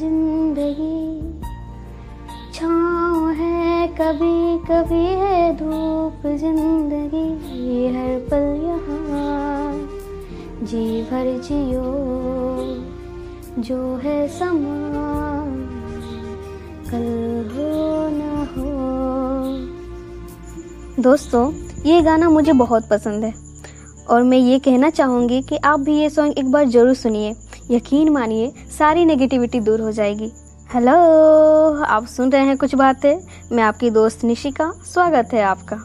ज़िंदगी। छाँव है कभी कभी है धूप ज़िंदगी। हर पल यहाँ, जी भर जियो। जो है समा, कल हो ना हो। दोस्तों, ये गाना मुझे बहुत पसंद है। और मैं ये कहना चाहूँगी कि आप भी ये सॉन्ग एक बार ज़रूर सुनिए। यकीन मानिए, सारी नेगेटिविटी दूर हो जाएगी। हेलो आप सुन रहे हैं कुछ बातें। मैं आपकी दोस्त निशिका, स्वागत है आपका।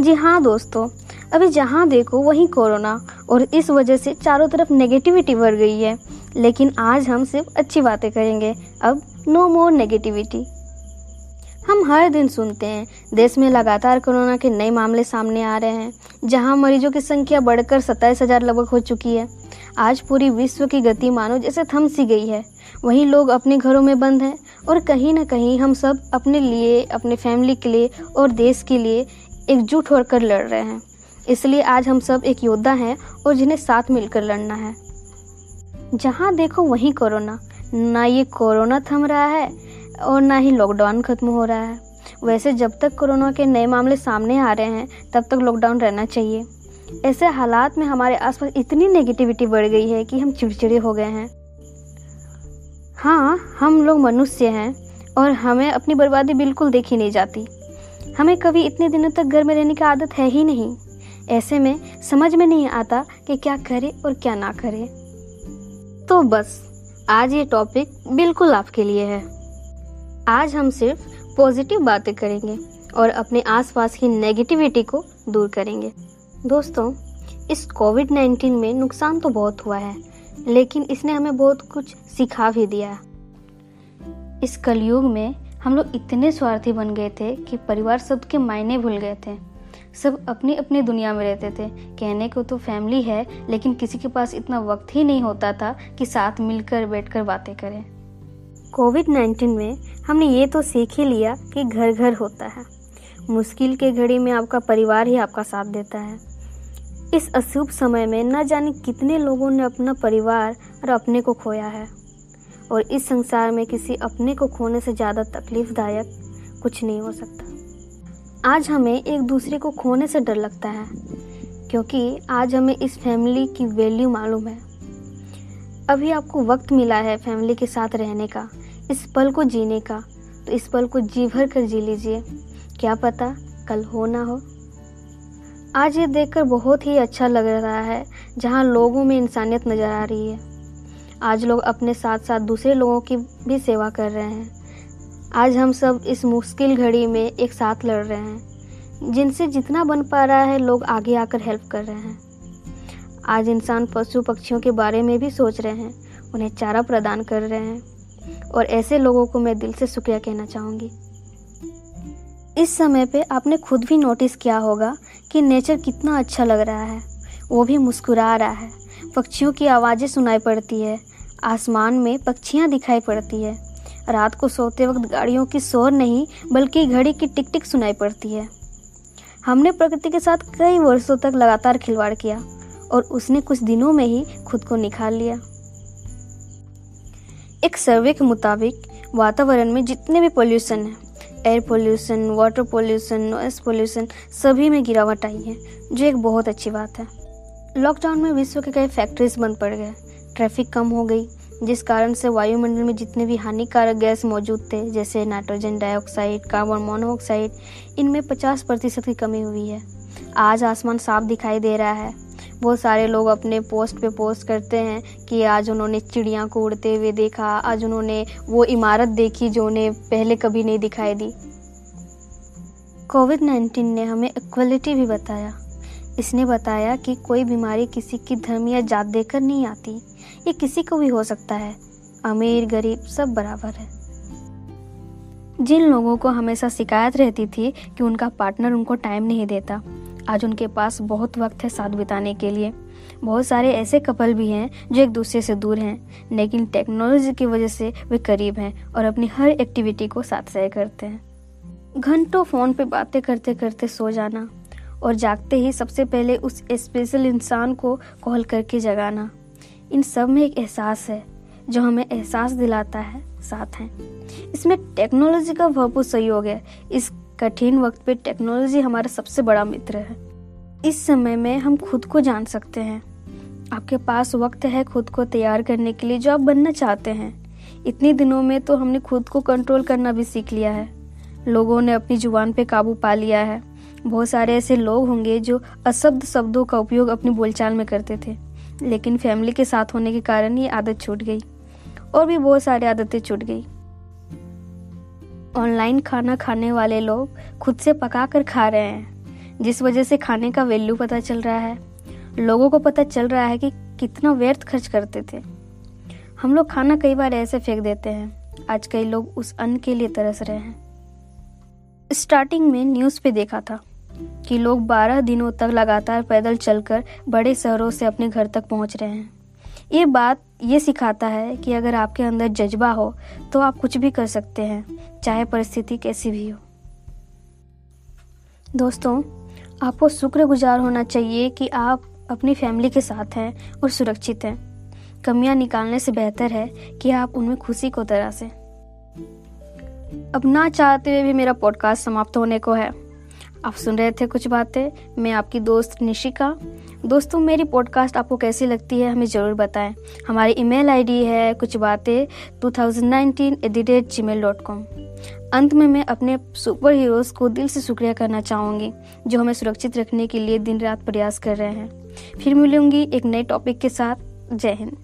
जी हाँ दोस्तों, अभी जहाँ देखो वहीं कोरोना और इस वजह से चारों तरफ़ नेगेटिविटी बढ़ गई है। लेकिन आज हम सिर्फ़ अच्छी बातें करेंगे अब नो मोर नेगेटिविटी हम हर दिन सुनते हैं। देश में लगातार कोरोना के नए मामले सामने आ रहे हैं, जहाँ मरीजों की संख्या बढ़कर सत्ताईस हज़ार लगभग हो चुकी है। आज पूरी विश्व की गति मानो जैसे थम सी गई है। वहीं लोग अपने घरों में बंद हैं और कहीं ना कहीं हम सब अपने लिए, अपने फैमिली के लिए और देश के लिए एकजुट होकर लड़ रहे हैं। इसलिए आज हम सब एक योद्धा हैं और जिन्हें साथ मिलकर लड़ना है। जहाँ देखो वहीं कोरोना, ना ये कोरोना थम रहा है और ना ही लॉकडाउन खत्म हो रहा है। वैसे जब तक कोरोना के नए मामले सामने आ रहे हैं, तब तक लॉकडाउन रहना चाहिए। ऐसे हालात में हमारे आसपास इतनी नेगेटिविटी बढ़ गई है कि हम चिड़चिड़े हो गए हैं। हाँ हम लोग मनुष्य हैं और हमें अपनी बर्बादी बिल्कुल देखी नहीं जाती। हमें कभी इतने दिनों तक घर में रहने की आदत है ही नहीं। ऐसे में समझ में नहीं आता कि क्या करे और क्या ना करे। तो बस, आज ये टॉपिक बिल्कुल आपके लिए है। आज हम सिर्फ़ पॉजिटिव बातें करेंगे और अपने आसपास की नेगेटिविटी को दूर करेंगे। दोस्तों, इस कोविड नाइन्टीन में नुकसान तो बहुत हुआ है, लेकिन इसने हमें बहुत कुछ सिखा भी दिया इस कलयुग में हम लोग इतने स्वार्थी बन गए थे कि परिवार सबके मायने भूल गए थे। सब अपनी अपनी दुनिया में रहते थे। कहने को तो फैमिली है, लेकिन किसी के पास इतना वक्त ही नहीं होता था कि साथ मिलकर बैठकर बातें करें। कोविड नाइन्टीन में हमने ये तो सीख ही लिया कि घर घर होता है। मुश्किल के घड़ी में आपका परिवार ही आपका साथ देता है। इस अशुभ समय में न जाने कितने लोगों ने अपना परिवार और अपने को खोया है। और इस संसार में किसी अपने को खोने से ज़्यादा तकलीफदायक कुछ नहीं हो सकता। आज हमें एक दूसरे को खोने से डर लगता है, क्योंकि आज हमें इस फैमिली की वैल्यू मालूम है। अभी आपको वक्त मिला है फैमिली के साथ रहने का। इस पल को जीने का तो इस पल को जी भर कर जी लीजिए। क्या पता कल हो ना हो। आज ये देखकर बहुत ही अच्छा लग रहा है, जहाँ लोगों में इंसानियत नज़र आ रही है। आज लोग अपने साथ साथ दूसरे लोगों की भी सेवा कर रहे हैं। आज हम सब इस मुश्किल घड़ी में एक साथ लड़ रहे हैं। जिनसे जितना बन पा रहा है, लोग आगे आकर हेल्प कर रहे हैं। आज इंसान पशु पक्षियों के बारे में भी सोच रहे हैं, उन्हें चारा प्रदान कर रहे हैं। और ऐसे लोगों को मैं दिल से शुक्रिया कहना चाहूँगी। इस समय पे आपने खुद भी नोटिस किया होगा कि नेचर कितना अच्छा लग रहा है। वो भी मुस्कुरा रहा है। पक्षियों की आवाज़ें सुनाई पड़ती है। आसमान में पक्षियाँ दिखाई पड़ती है। रात को सोते वक्त गाड़ियों की शोर नहीं, बल्कि घड़ी की टिक टिक सुनाई पड़ती है। हमने प्रकृति के साथ कई वर्षों तक लगातार खिलवाड़ किया और उसने कुछ दिनों में ही खुद को निखार लिया। एक सर्वे के मुताबिक वातावरण में जितने भी पोल्यूशन हैं air pollution water pollution noise pollution सभी में गिरावट आई है, जो एक बहुत अच्छी बात है। लॉकडाउन में विश्व के कई फैक्ट्रीज बंद पड़ गए। ट्रैफ़िक कम हो गई, जिस कारण से वायुमंडल में जितने भी हानिकारक गैस मौजूद थे, जैसे नाइट्रोजन डाइऑक्साइड कार्बन मोनोऑक्साइड इनमें 50 प्रतिशत की कमी हुई है। आज आसमान साफ़ दिखाई दे रहा है। बहुत सारे लोग अपने पोस्ट पे पोस्ट करते हैं कि आज उन्होंने चिड़िया को उड़ते हुए देखा, आज उन्होंने वो इमारत देखी जो उन्हें पहले कभी नहीं दिखाई दी। कोविड नाइन्टीन ने हमें इक्वलिटी भी बताया। इसने बताया कि कोई बीमारी किसी की धर्म या जात देकर नहीं आती। ये किसी को भी हो सकता है। अमीर, गरीब सब बराबर है। जिन लोगों को हमेशा शिकायत रहती थी कि उनका पार्टनर उनको टाइम नहीं देता आज उनके पास बहुत वक्त है साथ बिताने के लिए। बहुत सारे ऐसे कपल भी हैं जो एक दूसरे से दूर हैं, लेकिन टेक्नोलॉजी की वजह से वे करीब हैं और अपनी हर एक्टिविटी को साथ शेयर करते हैं। घंटों फ़ोन पे बातें करते करते सो जाना और जागते ही सबसे पहले उस स्पेशल इंसान को कॉल करके जगाना। इन सब में एक एहसास है, जो हमें एहसास दिलाता है, साथ हैं। इसमें टेक्नोलॉजी का भरपूर सहयोग है। इस कठिन वक्त पे टेक्नोलॉजी हमारा सबसे बड़ा मित्र है। इस समय में हम खुद को जान सकते हैं। आपके पास वक्त है खुद को तैयार करने के लिए जो आप बनना चाहते हैं। इतने दिनों में तो हमने खुद को कंट्रोल करना भी सीख लिया है। लोगों ने अपनी ज़ुबान पे काबू पा लिया है। बहुत सारे ऐसे लोग होंगे जो अशब्द शब्दों का उपयोग अपनी बोलचाल में करते थे। लेकिन फैमिली के साथ होने के कारण ये आदत छूट गई। और भी बहुत सारी आदतें छूट गई। ऑनलाइन खाना खाने वाले लोग खुद से पका कर खा रहे हैं, जिस वजह से खाने का वैल्यू पता चल रहा है। लोगों को पता चल रहा है कि कितना व्यर्थ खर्च करते थे। हम लोग खाना कई बार ऐसे फेंक देते हैं। आज कई लोग उस अन्न के लिए तरस रहे हैं। स्टार्टिंग में न्यूज़ पे देखा था कि लोग 12 दिनों तक लगातार पैदल चलकर बड़े शहरों से अपने घर तक पहुँच रहे हैं। ये बात ये सिखाता है कि अगर आपके अंदर जज्बा हो तो आप कुछ भी कर सकते हैं, चाहे परिस्थिति कैसी भी हो। दोस्तों, आपको शुक्रगुजार होना चाहिए कि आप अपनी फैमिली के साथ हैं और सुरक्षित हैं। कमियाँ निकालने से बेहतर है कि आप उनमें खुशी को तरह से अब ना चाहते हुए भी मेरा पॉडकास्ट समाप्त होने को है। आप सुन रहे थे कुछ बातें। मैं आपकी दोस्त निशिका दोस्तों, मेरी पॉडकास्ट आपको कैसी लगती है, हमें ज़रूर बताएँ। हमारी ईमेल आईडी है कुछ बातें 2019 at the rate Gmail dot com अंत में मैं अपने सुपर हीरोज़ को दिल से शुक्रिया करना चाहूँगी, जो हमें सुरक्षित रखने के लिए दिन रात प्रयास कर रहे हैं। फिर मिलूँगी एक नए टॉपिक के साथ। जय हिंद।